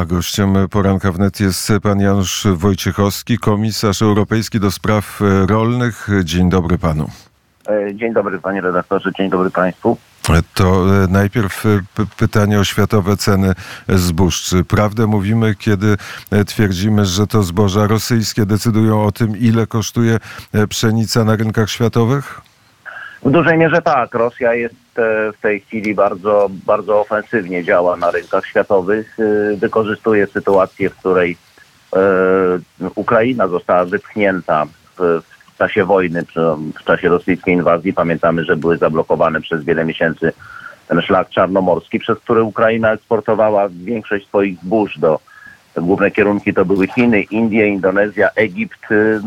A gościem poranka wnet jest pan Janusz Wojciechowski, komisarz europejski do spraw rolnych. Dzień dobry panu. E, Dzień dobry panie redaktorze, dzień dobry państwu. To e, najpierw e, p- pytanie o światowe ceny zbóż. Czy prawdę mówimy, kiedy e, twierdzimy, że to zboża rosyjskie decydują o tym, ile kosztuje e, pszenica na rynkach światowych? W dużej mierze tak. Rosja jest e, w tej chwili bardzo, bardzo ofensywnie działa na rynkach światowych. E, Wykorzystuje sytuację, w której e, Ukraina została wypchnięta w, czasie wojny, w czasie rosyjskiej inwazji. Pamiętamy, że były zablokowane przez wiele miesięcy ten szlak czarnomorski, przez który Ukraina eksportowała większość swoich zbóż do Główne kierunki to były Chiny, Indie, Indonezja, Egipt. Y,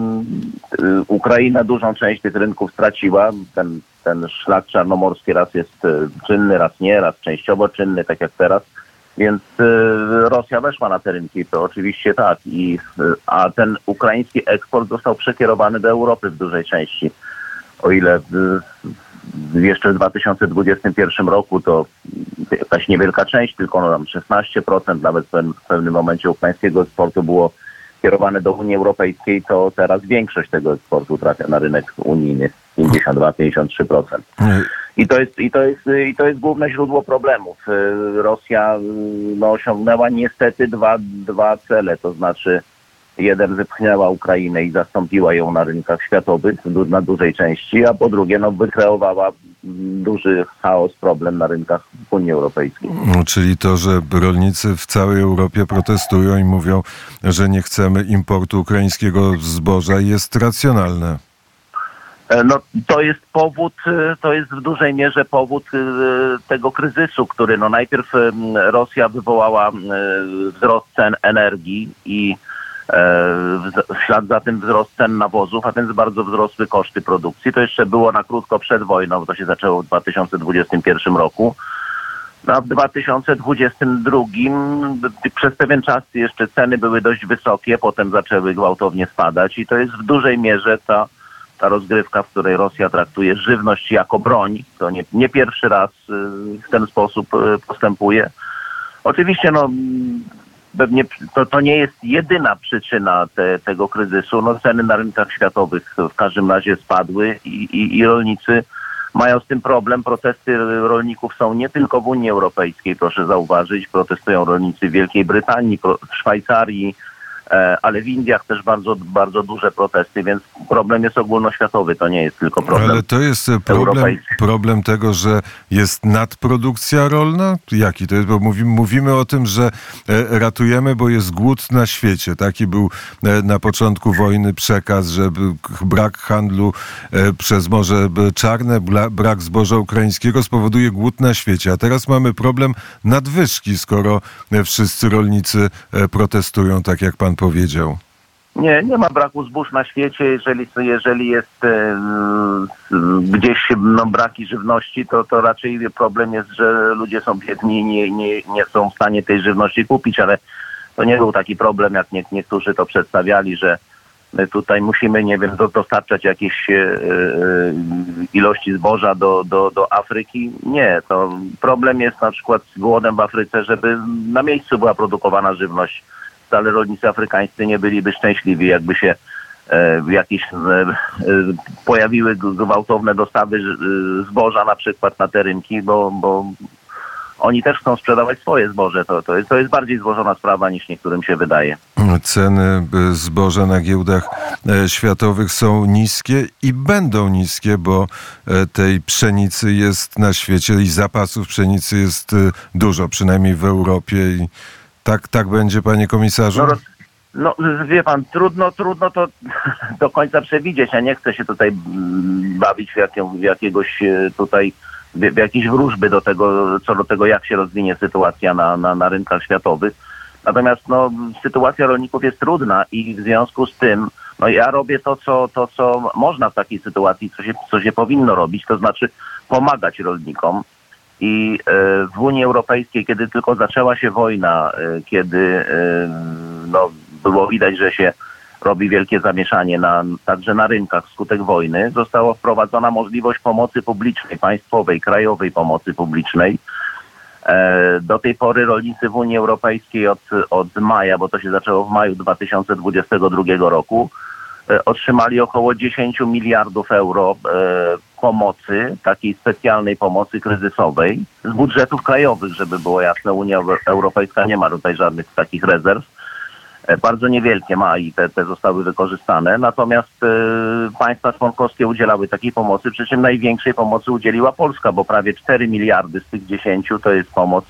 Ukraina dużą część tych rynków straciła. Ten, ten szlak czarnomorski raz jest y, czynny, raz nie, raz częściowo czynny, tak jak teraz. Więc y, Rosja weszła na te rynki, to oczywiście tak. I, a ten ukraiński eksport został przekierowany do Europy w dużej części. O ile jeszcze w 2021 roku to jakaś niewielka część, tylko no tam 16%, nawet w pewnym, momencie ukraińskiego eksportu było kierowane do Unii Europejskiej, to teraz większość tego eksportu trafia na rynek unijny, 52-53%. E, I to jest, i to jest, i to jest główne źródło problemów. Rosja no, osiągnęła niestety dwa, dwa cele, to znaczy jeden wypchnęła Ukrainę i zastąpiła ją na rynkach światowych na dużej części, a po drugie no, wykreowała duży chaos, problem na rynkach Unii Europejskiej. Czyli to, że rolnicy w całej Europie protestują i mówią, że nie chcemy importu ukraińskiego zboża jest racjonalne. E, No, to jest powód, e, to jest w dużej mierze powód e, tego kryzysu, który no najpierw Rosja wywołała wzrost cen energii i w w ślad za tym wzrost cen nawozów, a więc bardzo wzrosły koszty produkcji. To jeszcze było na krótko przed wojną, bo to się zaczęło w 2021 roku. A w 2022 b- przez pewien czas jeszcze ceny były dość wysokie, potem zaczęły gwałtownie spadać i to jest w dużej mierze ta ta rozgrywka, w której Rosja traktuje żywność jako broń, to nie, nie pierwszy raz y, w ten sposób y, postępuje. Oczywiście no, pewnie to, to nie jest jedyna przyczyna te, tego kryzysu. No, ceny na rynkach światowych w każdym razie spadły i, i, i rolnicy mają z tym problem. Protesty rolników są nie tylko w Unii Europejskiej, proszę zauważyć. Protestują rolnicy w Wielkiej Brytanii, w Szwajcarii, ale w Indiach też bardzo, bardzo duże protesty, więc problem jest ogólnoświatowy, to nie jest tylko problem. Ale to jest e, problem, problem tego, że jest nadprodukcja rolna? Jaki to jest? Bo mówimy, mówimy o tym, że e, ratujemy, bo jest głód na świecie. Taki był e, na początku wojny przekaz, że brak handlu e, przez Morze Czarne, brak zboża ukraińskiego spowoduje głód na świecie. A teraz mamy problem nadwyżki, skoro e, wszyscy rolnicy e, protestują, tak jak pan powiedział. Nie, nie ma braku zbóż na świecie. Jeżeli, jeżeli jest e, gdzieś no, braki żywności, to, to raczej problem jest, że ludzie są biedni i nie, nie, nie są w stanie tej żywności kupić, ale to nie był taki problem, jak nie, niektórzy to przedstawiali, że my tutaj musimy, nie wiem, do, dostarczać jakieś e, e, ilości zboża do, do, do Afryki. Nie, to problem jest na przykład z głodem w Afryce, żeby na miejscu była produkowana żywność wcale rolnicy afrykańscy nie byliby szczęśliwi, jakby się e, jakieś e, e, pojawiły gwałtowne dostawy zboża na przykład na te rynki, bo, bo oni też chcą sprzedawać swoje zboże. To, to, jest, to jest bardziej złożona sprawa niż niektórym się wydaje. Ceny zboża na giełdach światowych są niskie i będą niskie, bo tej pszenicy jest na świecie i zapasów pszenicy jest dużo, przynajmniej w Europie. I tak, tak będzie, panie komisarzu? No, no wie pan, trudno, trudno to do końca przewidzieć. Ja nie chcę się tutaj mm, bawić w, jaką, w jakiegoś e, tutaj w, w jakieś wróżby do tego, co do tego, jak się rozwinie sytuacja na, na, na rynkach światowych. Natomiast no, sytuacja rolników jest trudna i w związku z tym no, ja robię to co, to, co można w takiej sytuacji, co się, co się powinno robić, to znaczy pomagać rolnikom. I e, w Unii Europejskiej, kiedy tylko zaczęła się wojna, e, kiedy e, no, było widać, że się robi wielkie zamieszanie na, także na rynkach wskutek wojny, została wprowadzona możliwość pomocy publicznej, państwowej, krajowej pomocy publicznej. Do tej pory rolnicy w Unii Europejskiej od, od maja, bo to się zaczęło w maju 2022 roku, otrzymali około 10 miliardów euro pomocy, takiej specjalnej pomocy kryzysowej z budżetów krajowych, żeby było jasne. Unia Euro- Europejska nie ma tutaj żadnych takich rezerw. E, Bardzo niewielkie ma i te, te zostały wykorzystane. Natomiast e, państwa członkowskie udzielały takiej pomocy, przy czym największej pomocy udzieliła Polska, bo prawie 4 miliardy z tych 10 to jest pomoc,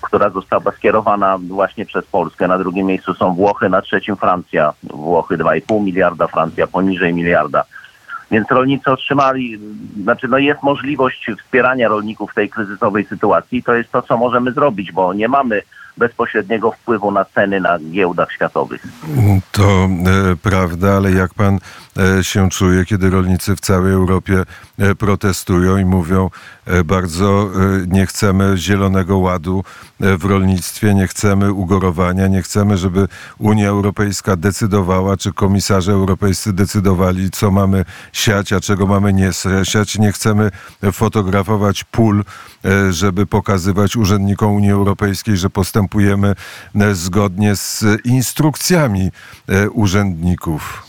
która została skierowana właśnie przez Polskę. Na drugim miejscu są Włochy, na trzecim Francja. Włochy 2,5 miliarda, Francja poniżej miliarda. Więc rolnicy otrzymali, znaczy no jest możliwość wspierania rolników w tej kryzysowej sytuacji. To jest to, co możemy zrobić, bo nie mamy bezpośredniego wpływu na ceny na giełdach światowych. To e, prawda, ale jak pan e, się czuje, kiedy rolnicy w całej Europie e, protestują i mówią e, bardzo e, nie chcemy zielonego ładu w rolnictwie, nie chcemy ugorowania, nie chcemy, żeby Unia Europejska decydowała, czy komisarze europejscy decydowali, co mamy siać, a czego mamy nie siać. Nie chcemy fotografować pól, e, żeby pokazywać urzędnikom Unii Europejskiej, że postępujemy e, zgodnie z instrukcjami e, urzędników.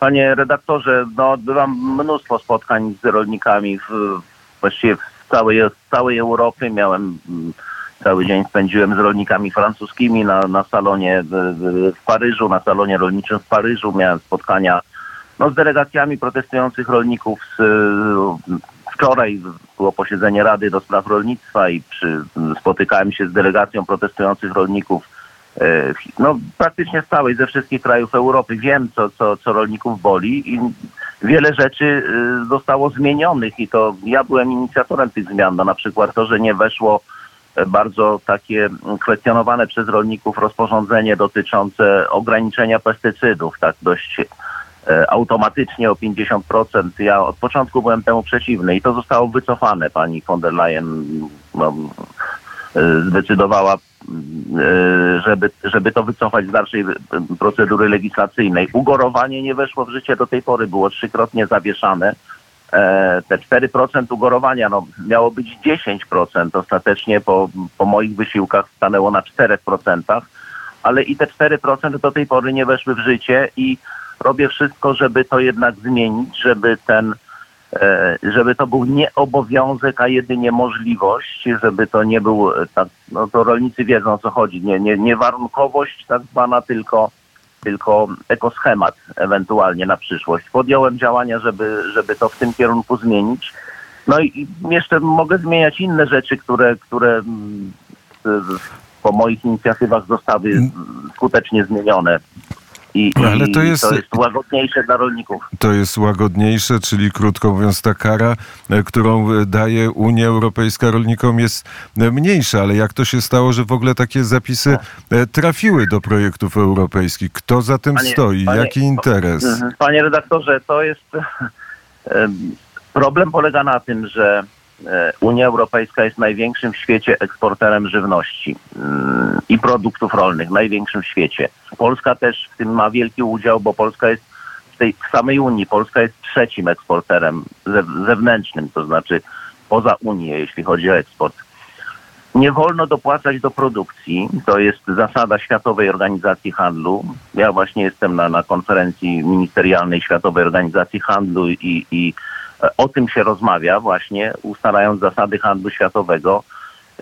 Panie redaktorze, no odbywam mnóstwo spotkań z rolnikami w, właściwie w całej, całej Europie. Miałem mm, cały dzień spędziłem z rolnikami francuskimi na, na salonie w, w, Paryżu, na salonie rolniczym w Paryżu. Miałem spotkania no, z delegacjami protestujących rolników. Z, wczoraj było posiedzenie Rady do Spraw Rolnictwa i przy, spotykałem się z delegacją protestujących rolników e, no, praktycznie z całej, ze wszystkich krajów Europy. Wiem, co, co, co rolników boli i wiele rzeczy y, zostało zmienionych i to ja byłem inicjatorem tych zmian. No, na przykład to, że nie weszło e, bardzo takie kwestionowane przez rolników rozporządzenie dotyczące ograniczenia pestycydów, tak dość e, automatycznie o 50%. Ja od początku byłem temu przeciwny i to zostało wycofane. Pani von der Leyen no, e, zdecydowała, e, żeby, żeby to wycofać z dalszej procedury legislacyjnej. Ugorowanie nie weszło w życie do tej pory, było trzykrotnie zawieszane. E, Te 4% ugorowania no, miało być 10%. Ostatecznie po, po moich wysiłkach stanęło na 4%, ale i te 4% do tej pory nie weszły w życie i robię wszystko, żeby to jednak zmienić, żeby ten e, żeby to był nie obowiązek, a jedynie możliwość, żeby to nie był, e, tak, no to rolnicy wiedzą o co chodzi, nie, nie, nie warunkowość tak zwana, tylko, tylko ekoschemat ewentualnie na przyszłość. Podjąłem działania, żeby, żeby to w tym kierunku zmienić. No i, jeszcze mogę zmieniać inne rzeczy, które, które mm, po moich inicjatywach zostały mm, skutecznie zmienione. I, Ale i to jest- to jest łagodniejsze dla rolników. To jest łagodniejsze, czyli krótko mówiąc ta kara, e, którą e, daje Unia Europejska rolnikom jest e, mniejsza, ale jak to się stało, że w ogóle takie zapisy e, trafiły do projektów europejskich? Kto za tym Panie- stoi? panie- Jaki interes? Mhm. Panie redaktorze, to jest em, problem polega na tym, że Unia Europejska jest największym w świecie eksporterem żywności mm, i produktów rolnych, największym w świecie. Polska też w tym ma wielki udział, bo Polska jest w tej w samej Unii, Polska jest trzecim eksporterem zew- zewnętrznym, to znaczy poza Unię, jeśli chodzi o eksport. Nie wolno dopłacać do produkcji. To jest zasada Światowej Organizacji Handlu. Ja właśnie jestem na, na konferencji ministerialnej Światowej Organizacji Handlu i, i e, o tym się rozmawia właśnie, ustalając zasady handlu światowego.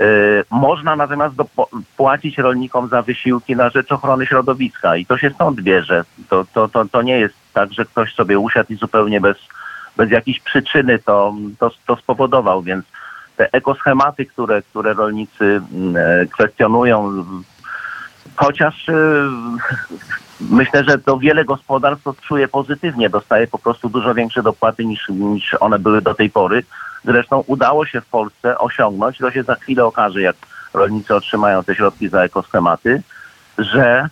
E, Można natomiast płacić rolnikom za wysiłki na rzecz ochrony środowiska i to się stąd bierze. To, to, to, to nie jest tak, że ktoś sobie usiadł i zupełnie bez, bez jakiejś przyczyny to, to, to spowodował, więc te ekoschematy, które, które rolnicy mm, e, kwestionują, chociaż e, myślę, że to wiele gospodarstw to czuje pozytywnie, dostaje po prostu dużo większe dopłaty niż, niż one były do tej pory. Zresztą udało się w Polsce osiągnąć, to się za chwilę okaże, jak rolnicy otrzymają te środki za ekoschematy, że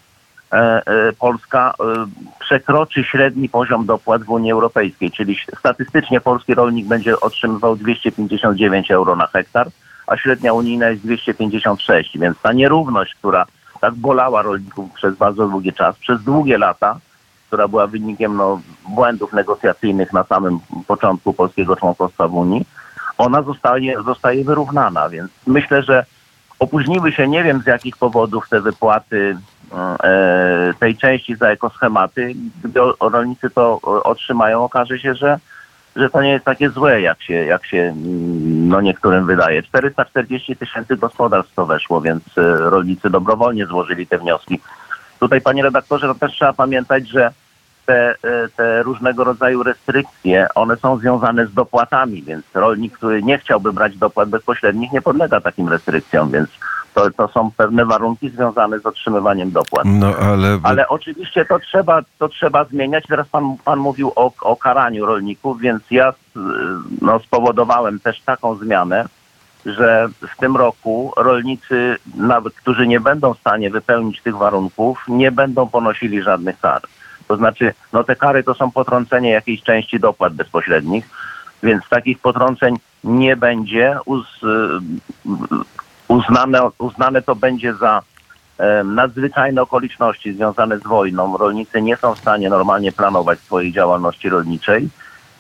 e, e, Polska e, przekroczy średni poziom dopłat w Unii Europejskiej, czyli statystycznie polski rolnik będzie otrzymywał 259 euro na hektar, a średnia unijna jest 256, więc ta nierówność, która tak bolała rolników przez bardzo długi czas, przez długie lata, która była wynikiem no, błędów negocjacyjnych na samym początku polskiego członkostwa w Unii, ona zostaje, zostaje wyrównana, więc myślę, że Opóźniły się, nie wiem z jakich powodów te wypłaty e, tej części za ekoschematy. Gdy rolnicy to o- otrzymają, okaże się, że, że to nie jest takie złe, jak się, jak się mm, no, niektórym wydaje. 440 tysięcy gospodarstw to weszło, więc e, rolnicy dobrowolnie złożyli te wnioski. Tutaj, panie redaktorze, no też trzeba pamiętać, że te, e, te różnego rodzaju restrykcje, one są związane z dopłatami, więc rolnik, który nie chciałby brać dopłat bezpośrednich, nie podlega takim restrykcjom, więc to, to są pewne warunki związane z otrzymywaniem dopłat. No ale, Ale oczywiście to trzeba, to trzeba zmieniać. Teraz pan, pan mówił o, o karaniu rolników, więc ja y, no, spowodowałem też taką zmianę, że w tym roku rolnicy, nawet którzy nie będą w stanie wypełnić tych warunków, nie będą ponosili żadnych kar. To znaczy, no te kary to są potrącenie jakiejś części dopłat bezpośrednich, więc takich potrąceń nie będzie. Uz, y, uznane, uznane to będzie za e, nadzwyczajne okoliczności związane z wojną. Rolnicy nie są w stanie normalnie planować swojej działalności rolniczej.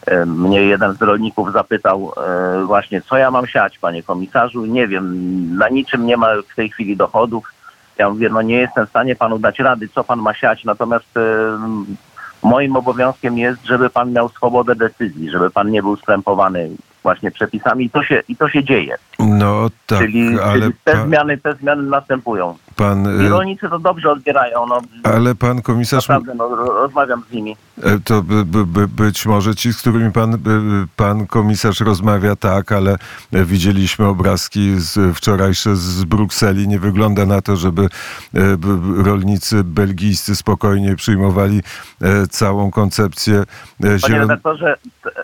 E, Mnie jeden z rolników zapytał e, właśnie, co ja mam siać, panie komisarzu. Nie wiem, na niczym nie ma w tej chwili dochodów. Ja mówię, no nie jestem w stanie panu dać rady, co pan ma siać, natomiast moim obowiązkiem jest, żeby pan miał swobodę decyzji, żeby pan nie był skrępowany właśnie przepisami i to się, i to się dzieje. no tak, czyli, ale, czyli te, zmiany, te zmiany następują. pan, I y, rolnicy to dobrze odbierają. No, ale pan komisarz naprawdę, no, ro- rozmawiam z nimi. E, To by, by, by, być może ci, z którymi pan, by- pan komisarz rozmawia, tak, ale e, widzieliśmy obrazki z, wczorajsze z Brukseli. Nie wygląda na to, żeby e, rolnicy belgijscy spokojnie przyjmowali e, całą koncepcję e, Panie redaktorze, e,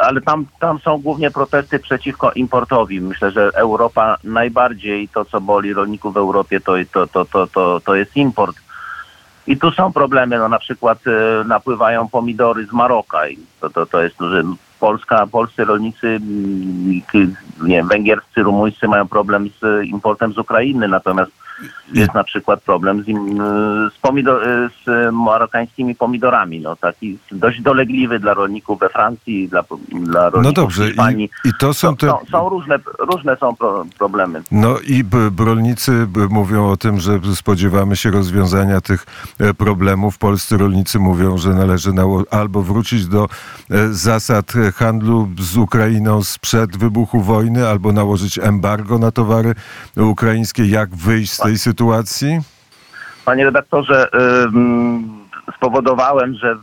ale tam, tam są głównie protesty przeciwko importowi. Myślę, że Europa najbardziej to, co boli rolników w Europie, to, to, to, to, to, to jest import. I tu są problemy, no na przykład e, napływają pomidory z Maroka i to, to, to jest, że Polska, polscy rolnicy, mm, nie wiem, węgierscy, rumuńscy mają problem z importem z Ukrainy, natomiast jest na przykład problem z, im, z, pomidor, z marokańskimi pomidorami, no taki dość dolegliwy dla rolników we Francji, dla, dla rolników No dobrze, w Hiszpanii. i, i to są te... są, są różne, różne są pro, problemy. No i rolnicy mówią o tym, że spodziewamy się rozwiązania tych e, problemów. Polscy rolnicy mówią, że należy nało- albo wrócić do e, zasad handlu z Ukrainą sprzed wybuchu wojny, albo nałożyć embargo na towary ukraińskie. Jak wyjść z tej sytuacji? Panie redaktorze, spowodowałem, że w,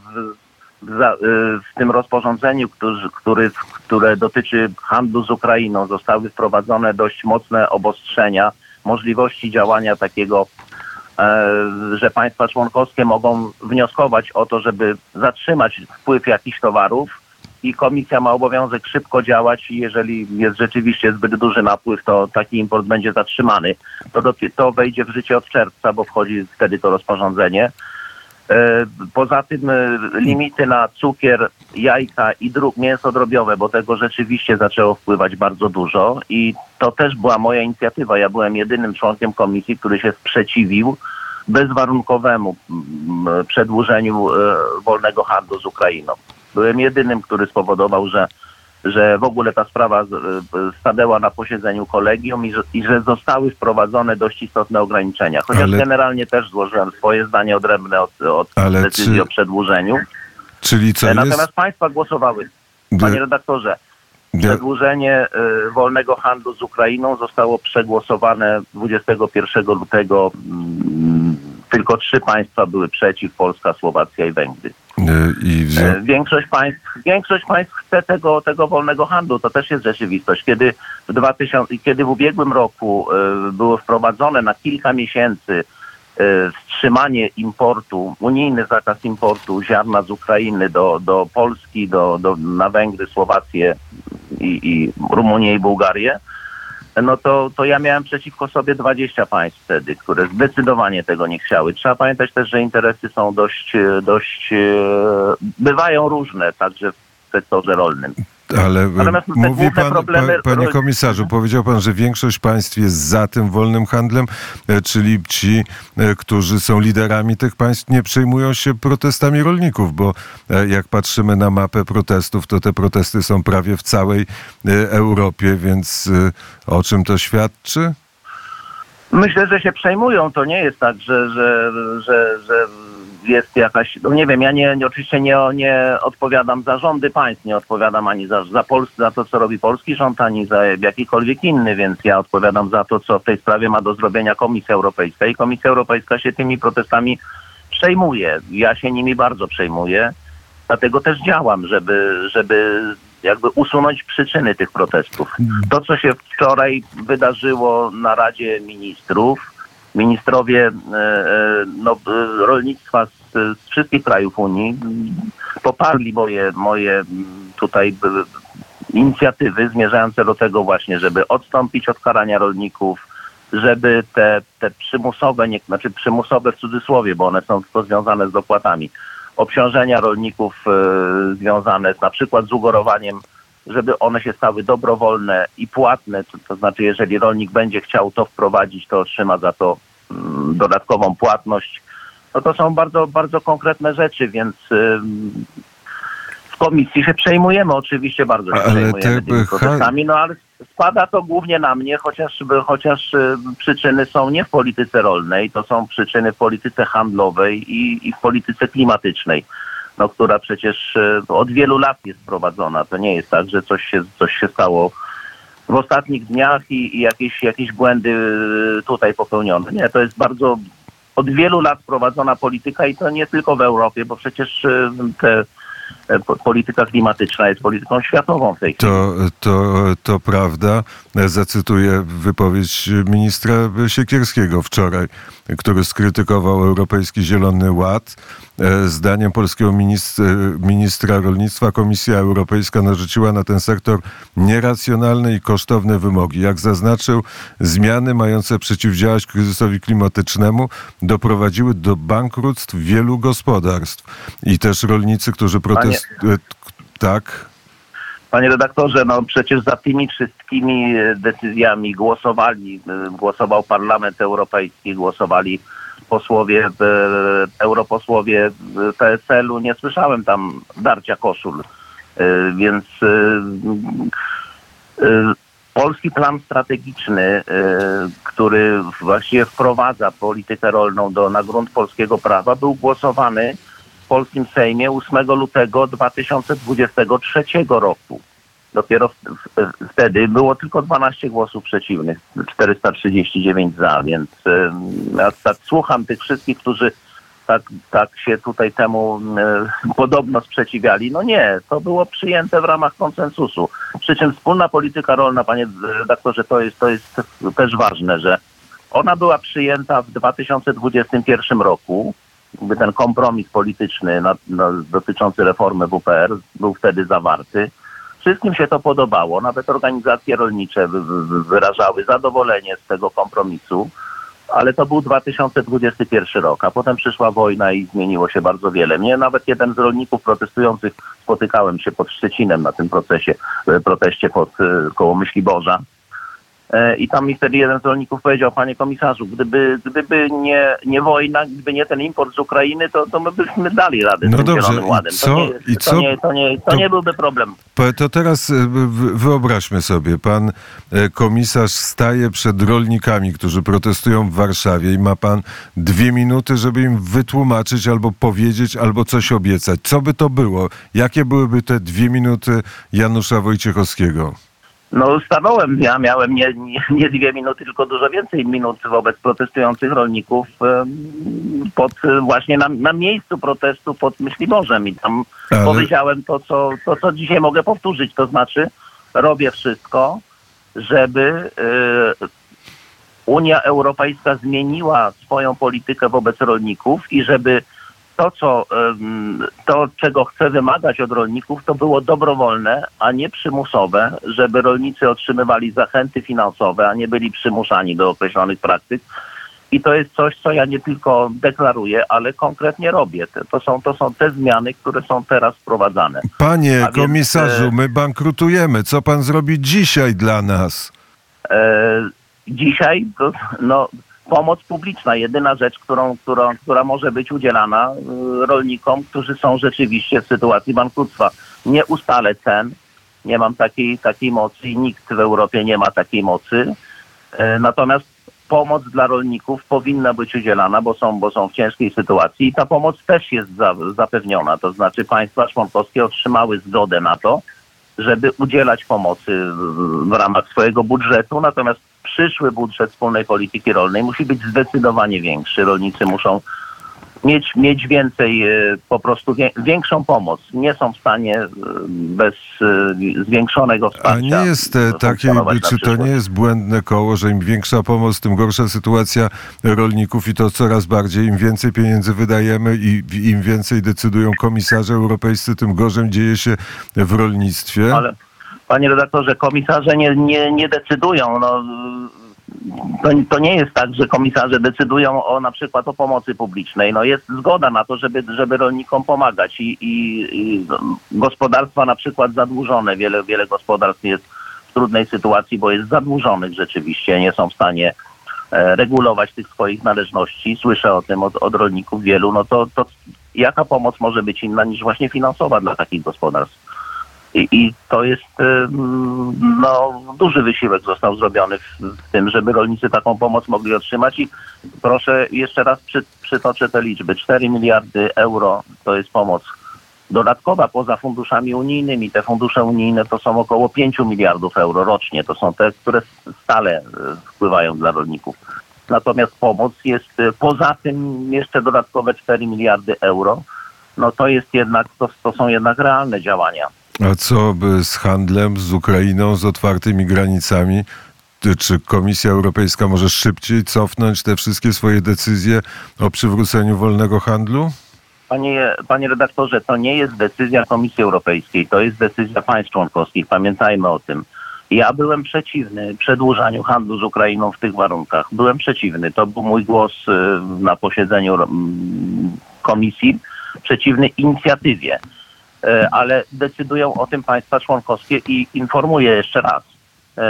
w, y, tym rozporządzeniu, który, który, które dotyczy handlu z Ukrainą, zostały wprowadzone dość mocne obostrzenia możliwości działania takiego, e, że państwa członkowskie mogą wnioskować o to, żeby zatrzymać wpływ jakichś towarów i komisja ma obowiązek szybko działać i jeżeli jest rzeczywiście zbyt duży napływ, to taki import będzie zatrzymany. To, dopi- to wejdzie w życie od czerwca, bo wchodzi wtedy to rozporządzenie. E, Poza tym e, limity na cukier, jajka i mięso drobiowe, bo tego rzeczywiście zaczęło wpływać bardzo dużo i to też była moja inicjatywa. Ja byłem jedynym członkiem komisji, który się sprzeciwił bezwarunkowemu mm, przedłużeniu e, wolnego handlu z Ukrainą. Byłem jedynym, który spowodował, że, że w ogóle ta sprawa e, stanęła na posiedzeniu kolegium i że, i że zostały wprowadzone dość istotne ograniczenia. Chociaż Ale- generalnie też złożyłem swoje zdanie odrębne od, od decyzji czy- o przedłużeniu. Czyli co E, jest? Natomiast państwa głosowały. Panie redaktorze, przedłużenie y, wolnego handlu z Ukrainą zostało przegłosowane 21 lutego. Mm, tylko trzy państwa były przeciw, Polska, Słowacja i Węgry. e, I w związku E, Większość państw, większość państw chce tego, tego wolnego handlu. To też jest rzeczywistość. Kiedy w, 2000, kiedy w ubiegłym roku e, było wprowadzone na kilka miesięcy wstrzymanie importu, unijny zakaz importu ziarna z Ukrainy do, do Polski, do, do, na Węgry, Słowację i, i Rumunię i Bułgarię, no to, to ja miałem przeciwko sobie 20 państw wtedy, które zdecydowanie tego nie chciały. Trzeba pamiętać też, że interesy są dość, dość e, bywają różne, także w sektorze rolnym. Ale e, Natomiast mówi pan, problemy pa, panie komisarzu, powiedział pan, że większość państw jest za tym wolnym handlem, e, czyli ci, e, którzy są liderami tych państw, nie przejmują się protestami rolników, bo jak patrzymy na mapę protestów, to te protesty są prawie w całej Europie, więc o czym to świadczy? Myślę, że się przejmują. To nie jest tak, że, że, że, że jest jakaś. No nie wiem, ja nie, oczywiście nie, nie odpowiadam za rządy państw, nie odpowiadam ani za, za, Pols- za to, co robi polski rząd, ani za jakikolwiek inny, więc ja odpowiadam za to, co w tej sprawie ma do zrobienia Komisja Europejska. I Komisja Europejska się tymi protestami przejmuje. Ja się nimi bardzo przejmuję. Dlatego też działam, żeby, żeby jakby usunąć przyczyny tych protestów. To, co się wczoraj wydarzyło na Radzie Ministrów, ministrowie e, e, no, e, rolnictwa z, z wszystkich krajów Unii poparli moje, moje tutaj inicjatywy zmierzające do tego właśnie, żeby odstąpić od karania rolników, żeby te, te przymusowe, nie, znaczy przymusowe w cudzysłowie, bo one są tylko związane z dopłatami, obciążenia rolników e, związane z, na przykład z ugorowaniem, żeby one się stały dobrowolne i płatne, to, to znaczy jeżeli rolnik będzie chciał to wprowadzić, to otrzyma za to mm, dodatkową płatność. No to są bardzo, bardzo konkretne rzeczy, więc ym, w komisji się przejmujemy, oczywiście bardzo się Ale przejmujemy tymi protestami, no ale spada to głównie na mnie, chociaż, chociaż y, przyczyny są nie w polityce rolnej, to są przyczyny w polityce handlowej i, i w polityce klimatycznej, no, która przecież y, od wielu lat jest prowadzona. To nie jest tak, że coś się, coś się stało w ostatnich dniach i, i jakieś, jakieś błędy y, tutaj popełnione. Nie, to jest bardzo od wielu lat prowadzona polityka i to nie tylko w Europie, bo przecież te, e, po- polityka klimatyczna jest polityką światową w tej chwili. To, to, to prawda. Zacytuję wypowiedź ministra Siekierskiego wczoraj, który skrytykował Europejski Zielony Ład. E, Zdaniem polskiego ministra, rolnictwa Komisja Europejska narzuciła na ten sektor nieracjonalne i kosztowne wymogi. Jak zaznaczył, zmiany mające przeciwdziałać kryzysowi klimatycznemu doprowadziły do bankructw wielu gospodarstw. I też rolnicy, którzy protestują. Tak. Panie redaktorze, no przecież za tymi wszystkimi e, decyzjami głosowali, e, głosował Parlament Europejski, głosowali posłowie, e, europosłowie e, PSL-u. Nie słyszałem tam darcia koszul, E, więc e, e, polski plan strategiczny, e, który właściwie wprowadza politykę rolną do, na grunt polskiego prawa, był głosowany w polskim Sejmie 8 lutego 2023 roku. Dopiero wtedy było tylko 12 głosów przeciwnych, 439 za, więc ja tak słucham tych wszystkich, którzy tak, tak się tutaj temu podobno sprzeciwiali. No nie, to było przyjęte w ramach konsensusu. Przy czym wspólna polityka rolna, panie redaktorze, to jest, to jest też ważne, że ona była przyjęta w 2021 roku. Jakby ten kompromis polityczny na, na, dotyczący reformy WPR był wtedy zawarty. Wszystkim się to podobało, nawet organizacje rolnicze wy, wy, wyrażały zadowolenie z tego kompromisu, ale to był 2021 rok, a potem przyszła wojna i zmieniło się bardzo wiele. Mnie nawet jeden z rolników protestujących, spotykałem się pod Szczecinem na tym procesie, e, proteście pod e, koło Myśli Boża. E, I tam mi wtedy jeden z rolników powiedział, panie komisarzu, gdyby, gdyby nie, nie wojna, gdyby nie ten import z Ukrainy, to, to my byśmy dali radę No dobrze, Zielonym i Ładem. co- to nie, i to, co- nie, to, nie, to to- nie byłby problem. To teraz e, wyobraźmy sobie, pan e, komisarz staje przed rolnikami, którzy protestują w Warszawie i ma pan dwie minuty, żeby im wytłumaczyć albo powiedzieć, albo coś obiecać. Co by to było? Jakie byłyby te dwie minuty Janusza Wojciechowskiego? No stanąłem, ja miałem nie, nie, nie dwie minuty, tylko dużo więcej minut wobec protestujących rolników pod właśnie na, na miejscu protestu pod Myśliborzem i tam Ale- powiedziałem to co, to, co dzisiaj mogę powtórzyć, to znaczy robię wszystko, żeby e, Unia Europejska zmieniła swoją politykę wobec rolników i żeby to, co, to, czego chcę wymagać od rolników, to było dobrowolne, a nie przymusowe, żeby rolnicy otrzymywali zachęty finansowe, a nie byli przymuszani do określonych praktyk. I to jest coś, co ja nie tylko deklaruję, ale konkretnie robię. To są, to są te zmiany, które są teraz wprowadzane. Panie więc, komisarzu, e, my bankrutujemy. Co pan zrobi dzisiaj dla nas? E, dzisiaj no, pomoc publiczna, jedyna rzecz, którą, którą, która może być udzielana e, rolnikom, którzy są rzeczywiście w sytuacji bankructwa. Nie ustalę cen, nie mam takiej, takiej mocy i nikt w Europie nie ma takiej mocy. E, natomiast pomoc dla rolników powinna być udzielana, bo są, bo są w ciężkiej sytuacji i ta pomoc też jest za, zapewniona. To znaczy państwa członkowskie otrzymały zgodę na to, żeby udzielać pomocy w, w ramach swojego budżetu, natomiast przyszły budżet wspólnej polityki rolnej musi być zdecydowanie większy. Rolnicy muszą mieć, mieć więcej, e, po prostu większą pomoc. Nie są w stanie e, bez e, zwiększonego wsparcia. A nie jest takie, czy to nie jest błędne koło, że im większa pomoc, tym gorsza sytuacja rolników i to coraz bardziej, im więcej pieniędzy wydajemy i im więcej decydują komisarze europejscy, tym gorzej dzieje się w rolnictwie. Ale panie redaktorze, komisarze nie, nie, nie decydują. No, to, to nie jest tak, że komisarze decydują o na przykład o pomocy publicznej. No jest zgoda na to, żeby, żeby rolnikom pomagać i, i, i gospodarstwa na przykład zadłużone, wiele, wiele gospodarstw jest w trudnej sytuacji, bo jest zadłużonych rzeczywiście, nie są w stanie e, regulować tych swoich należności. Słyszę o tym od, od rolników wielu. No to, to jaka pomoc może być inna niż właśnie finansowa dla takich gospodarstw? I, I to jest ym, no, duży wysiłek został zrobiony w, w tym, żeby rolnicy taką pomoc mogli otrzymać. I proszę jeszcze raz przy, przytoczę te liczby. 4 miliardy euro to jest pomoc dodatkowa poza funduszami unijnymi. Te fundusze unijne to są około 5 miliardów euro rocznie. To są te, które stale y, wpływają dla rolników. Natomiast pomoc jest y, poza tym jeszcze dodatkowe 4 miliardy euro. No to jest jednak, to, to są jednak realne działania. A co z handlem z Ukrainą, z otwartymi granicami? Czy Komisja Europejska może szybciej cofnąć te wszystkie swoje decyzje o przywróceniu wolnego handlu? Panie, panie redaktorze, to nie jest decyzja Komisji Europejskiej, to jest decyzja państw członkowskich. Pamiętajmy o tym. Ja byłem przeciwny przedłużaniu handlu z Ukrainą w tych warunkach. Byłem przeciwny. To był mój głos y, na posiedzeniu mm, komisji przeciwny inicjatywie. E, Ale decydują o tym państwa członkowskie i informuję jeszcze raz. E,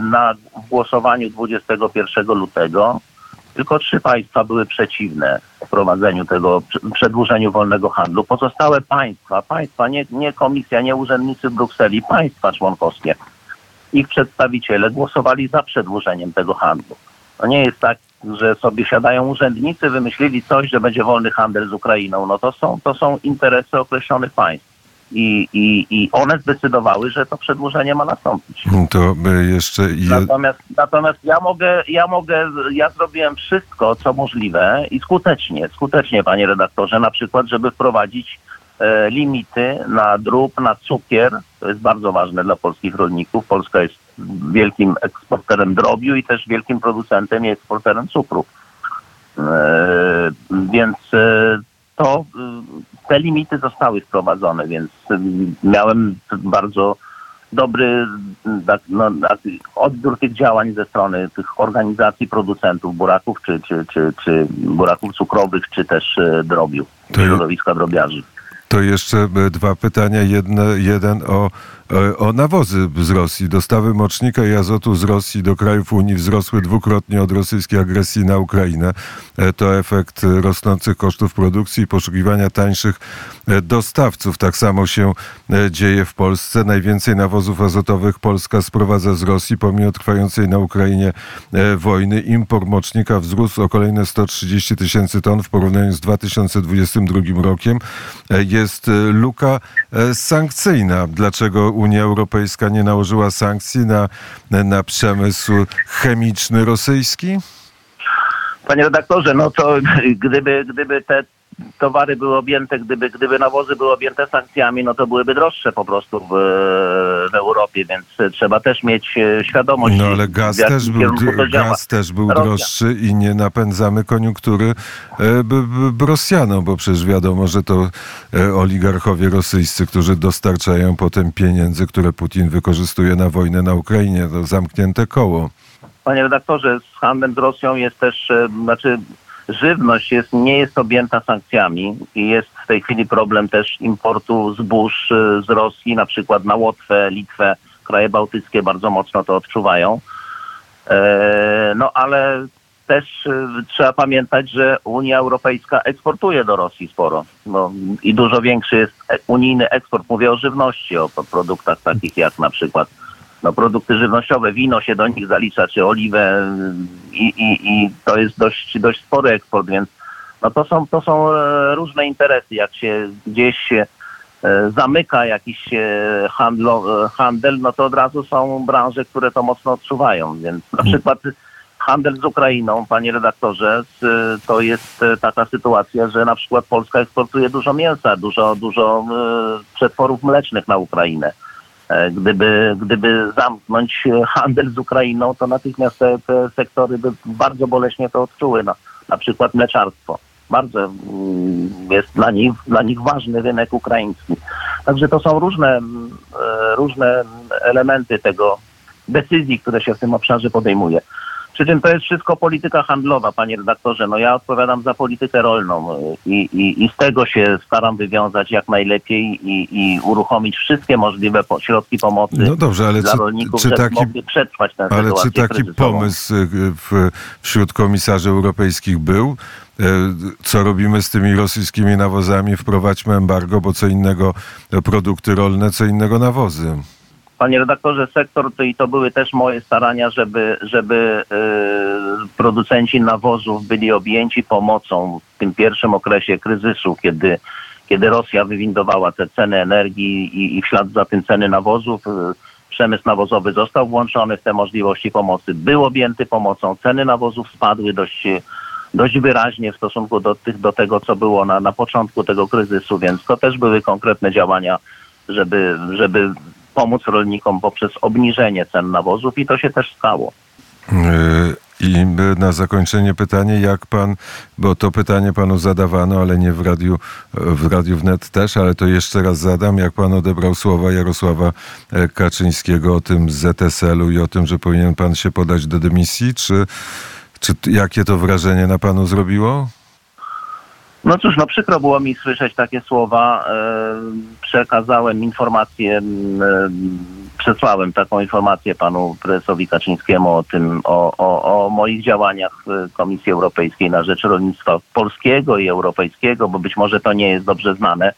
Na głosowaniu 21 lutego tylko trzy państwa były przeciwne wprowadzeniu tego, prze- przedłużeniu wolnego handlu. Pozostałe państwa, państwa, nie, nie komisja, nie urzędnicy Brukseli, państwa członkowskie, ich przedstawiciele głosowali za przedłużeniem tego handlu. To nie jest tak, że sobie siadają urzędnicy, wymyślili coś, że będzie wolny handel z Ukrainą. No to są, to są interesy określonych państw. I, i, I one zdecydowały, że to przedłużenie ma nastąpić. To by jeszcze... Je... Natomiast, natomiast ja mogę, ja mogę, ja zrobiłem wszystko, co możliwe i skutecznie, skutecznie, panie redaktorze, na przykład, żeby wprowadzić e, limity na drób, na cukier. To jest bardzo ważne dla polskich rolników. Polska jest wielkim eksporterem drobiu i też wielkim producentem i eksporterem cukru. E, więc e, to e, te limity zostały wprowadzone, więc miałem bardzo dobry tak, no, tak, odbiór tych działań ze strony tych organizacji producentów buraków, czy, czy, czy, czy buraków cukrowych, czy też drobiu, środowiska drobiarzy. To jeszcze e, dwa pytania. Jedne, jeden o, e, o nawozy z Rosji. Dostawy mocznika i azotu z Rosji do krajów Unii wzrosły dwukrotnie od rosyjskiej agresji na Ukrainę. E, To efekt rosnących kosztów produkcji i poszukiwania tańszych dostawców. Tak samo się dzieje w Polsce. Najwięcej nawozów azotowych Polska sprowadza z Rosji, pomimo trwającej na Ukrainie wojny. Import mocznika wzrósł o kolejne 130 tysięcy ton w porównaniu z 2022 rokiem. E, Jest e, luka e, sankcyjna. Dlaczego Unia Europejska nie nałożyła sankcji na, na przemysł chemiczny rosyjski? Panie redaktorze, no to gdyby, gdyby te towary były objęte, gdyby, gdyby nawozy były objęte sankcjami, no to byłyby droższe po prostu w, w Europie, więc trzeba też mieć e, świadomość. No ale gaz też był, gaz też był Rosja. droższy i nie napędzamy koniunktury e, Rosjanom, bo przecież wiadomo, że to e, oligarchowie rosyjscy, którzy dostarczają potem pieniędzy, które Putin wykorzystuje na wojnę na Ukrainie. To zamknięte koło. Panie redaktorze, z handlem z Rosją jest też, e, znaczy żywność jest, nie jest objęta sankcjami i jest w tej chwili problem też importu zbóż e, z Rosji, na przykład na Łotwę, Litwę, kraje bałtyckie bardzo mocno to odczuwają. E, No ale też e, trzeba pamiętać, że Unia Europejska eksportuje do Rosji sporo no, i dużo większy jest e- unijny eksport. Mówię o żywności, o produktach takich jak na przykład no, produkty żywnościowe, wino się do nich zalicza, czy oliwę i, i, i to jest dość, dość spory eksport, więc no to są, to są e, różne interesy. Jak się gdzieś się e, zamyka jakiś e, handlo, handel, no to od razu są branże, które to mocno odczuwają. Więc na przykład handel z Ukrainą, panie redaktorze, to jest taka sytuacja, że na przykład Polska eksportuje dużo mięsa, dużo, dużo przetworów mlecznych na Ukrainę. E, Gdyby, gdyby zamknąć e, handel z Ukrainą, to natychmiast te, te sektory by bardzo boleśnie to odczuły. Na, na przykład mleczarstwo. Bardzo mm, jest dla nich, dla nich ważny rynek ukraiński. Także to są różne, mm, e, różne elementy tego decyzji, które się w tym obszarze podejmuje. Przy czym to jest wszystko polityka handlowa, panie redaktorze. No ja odpowiadam za politykę rolną y, i, i, i z tego się staram wywiązać jak najlepiej i, i uruchomić wszystkie możliwe po, środki pomocy No dobrze, ale dla czy, rolników, czy taki, przetrwać tę ale czy taki kryzysową. pomysł y, w, wśród komisarzy europejskich był? E, Co robimy z tymi rosyjskimi nawozami? Wprowadźmy embargo, bo co innego produkty rolne, co innego nawozy. Panie redaktorze, sektor to i to były też moje starania, żeby, żeby y, producenci nawozów byli objęci pomocą w tym pierwszym okresie kryzysu, kiedy, kiedy Rosja wywindowała te ceny energii i, i w ślad za tym ceny nawozów. y, Przemysł nawozowy został włączony w te możliwości pomocy, był objęty pomocą, ceny nawozów spadły dość, dość wyraźnie w stosunku do, tych, do tego, co było na, na początku tego kryzysu, więc to też były konkretne działania, żeby, żeby pomóc rolnikom poprzez obniżenie cen nawozów i to się też stało. E, I na zakończenie pytanie, jak pan, bo to pytanie panu zadawano, ale nie w radiu, w radiu wnet też, ale to jeszcze raz zadam, jak pan odebrał słowa Jarosława e, Kaczyńskiego o tym ZSL-u i o tym, że powinien pan się podać do dymisji, czy, czy jakie to wrażenie na panu zrobiło? No cóż, no przykro było mi słyszeć takie słowa. E, przekazałem informację, e, przesłałem taką informację panu prezesowi Kaczyńskiemu o tym, o, o, o moich działaniach Komisji Europejskiej na rzecz rolnictwa polskiego i europejskiego, bo być może to nie jest dobrze znane.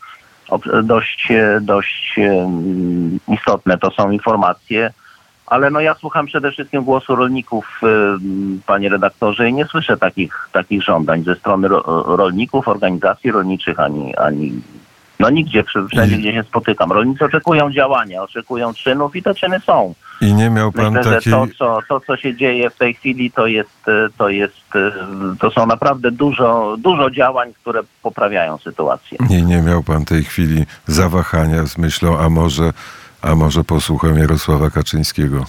Dość, e, dość istotne to są informacje. Ale no ja słucham przede wszystkim głosu rolników, ym, panie redaktorze, i nie słyszę takich, takich żądań ze strony ro, rolników, organizacji rolniczych, ani, ani no nigdzie, wszędzie gdzie się spotykam. Rolnicy oczekują działania, oczekują czynów i te czyny są. I nie miał pan Myślę, takiej... to co, to, co się dzieje w tej chwili, to jest, e, to jest, e, to są naprawdę dużo, dużo działań, które poprawiają sytuację. I nie miał pan tej chwili zawahania z myślą, a może, a może posłucham Jarosława Kaczyńskiego.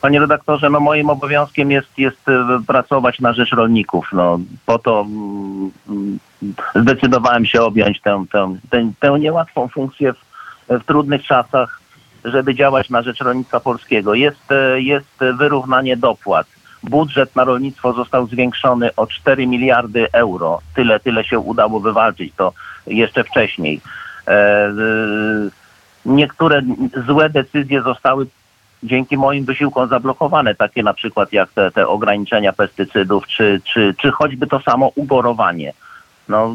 Panie redaktorze, no moim obowiązkiem jest, jest e, pracować na rzecz rolników. No, po to mm, mm, zdecydowałem się objąć tę, tę, tę, tę niełatwą funkcję w, w trudnych czasach, żeby działać na rzecz rolnictwa polskiego. Jest, e, jest wyrównanie dopłat. Budżet na rolnictwo został zwiększony o 4 miliardy euro. Tyle, tyle się udało wywalczyć to jeszcze wcześniej. Niektóre złe decyzje zostały dzięki moim wysiłkom zablokowane, takie na przykład jak te, te ograniczenia pestycydów, czy, czy, czy choćby to samo ugorowanie. No,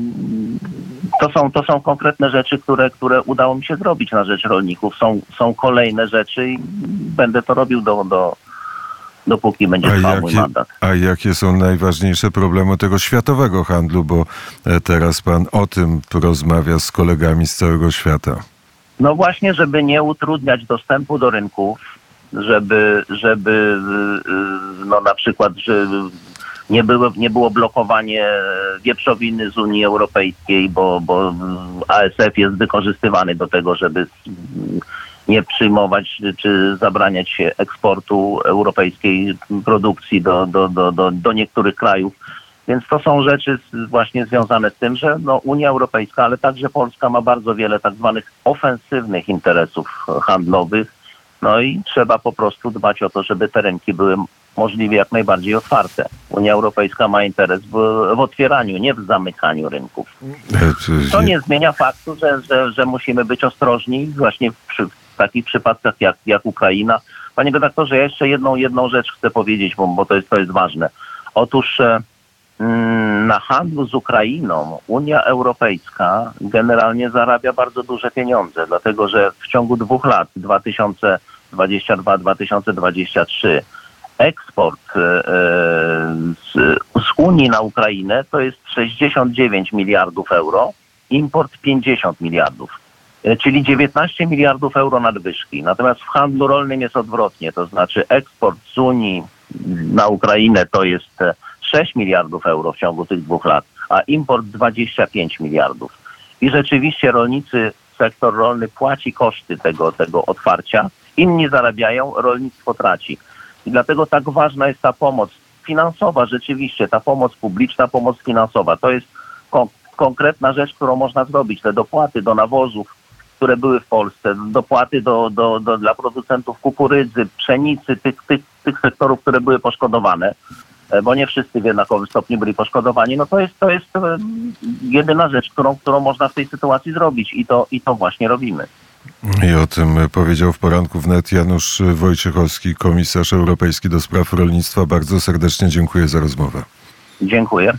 to, są, to są konkretne rzeczy, które, które udało mi się zrobić na rzecz rolników. Są, są kolejne rzeczy i będę to robił do, do, dopóki będzie trwał mój mandat. a jakie są najważniejsze problemy tego światowego handlu, bo e, teraz pan o tym porozmawia z kolegami z całego świata. No właśnie, żeby nie utrudniać dostępu do rynków, żeby, żeby y, y, no na przykład, że nie było, nie było blokowanie wieprzowiny z Unii Europejskiej, bo, bo ASF jest wykorzystywany do tego, żeby nie przyjmować czy zabraniać się eksportu europejskiej produkcji do, do, do, do, do niektórych krajów. Więc to są rzeczy właśnie związane z tym, że no, Unia Europejska, ale także Polska ma bardzo wiele tak zwanych ofensywnych interesów handlowych. No i trzeba po prostu dbać o to, żeby te rynki były możliwie jak najbardziej otwarte. Unia Europejska ma interes w, w otwieraniu, nie w zamykaniu rynków. To nie zmienia faktu, że, że, że musimy być ostrożni właśnie w, przy, w takich przypadkach jak, jak Ukraina. Panie redaktorze, ja jeszcze jedną, jedną rzecz chcę powiedzieć, bo, bo to, jest, to jest ważne. Otóż e, na handlu z Ukrainą Unia Europejska generalnie zarabia bardzo duże pieniądze, dlatego że w ciągu dwóch lat, 2022-2023 eksport e, e, z, Unii na Ukrainę to jest 69 miliardów euro, import 50 miliardów, e, czyli 19 miliardów euro nadwyżki. Natomiast w handlu rolnym jest odwrotnie, to znaczy eksport z Unii na Ukrainę to jest 6 miliardów euro w ciągu tych dwóch lat, a import 25 miliardów. I rzeczywiście rolnicy, sektor rolny płaci koszty tego, tego otwarcia. Inni zarabiają, rolnictwo traci. I dlatego tak ważna jest ta pomoc finansowa, rzeczywiście, ta pomoc publiczna, pomoc finansowa. To jest kon- konkretna rzecz, którą można zrobić. Te dopłaty do nawozów, które były w Polsce, dopłaty do, do, do, dla producentów kukurydzy, pszenicy, tych, tych, tych sektorów, które były poszkodowane, bo nie wszyscy w jednakowym stopniu byli poszkodowani, no to jest, to jest e, jedyna rzecz, którą, którą można w tej sytuacji zrobić i to, i to właśnie robimy. I o tym powiedział w poranku wnet Janusz Wojciechowski, komisarz europejski do spraw rolnictwa. Bardzo serdecznie dziękuję za rozmowę. Dziękuję.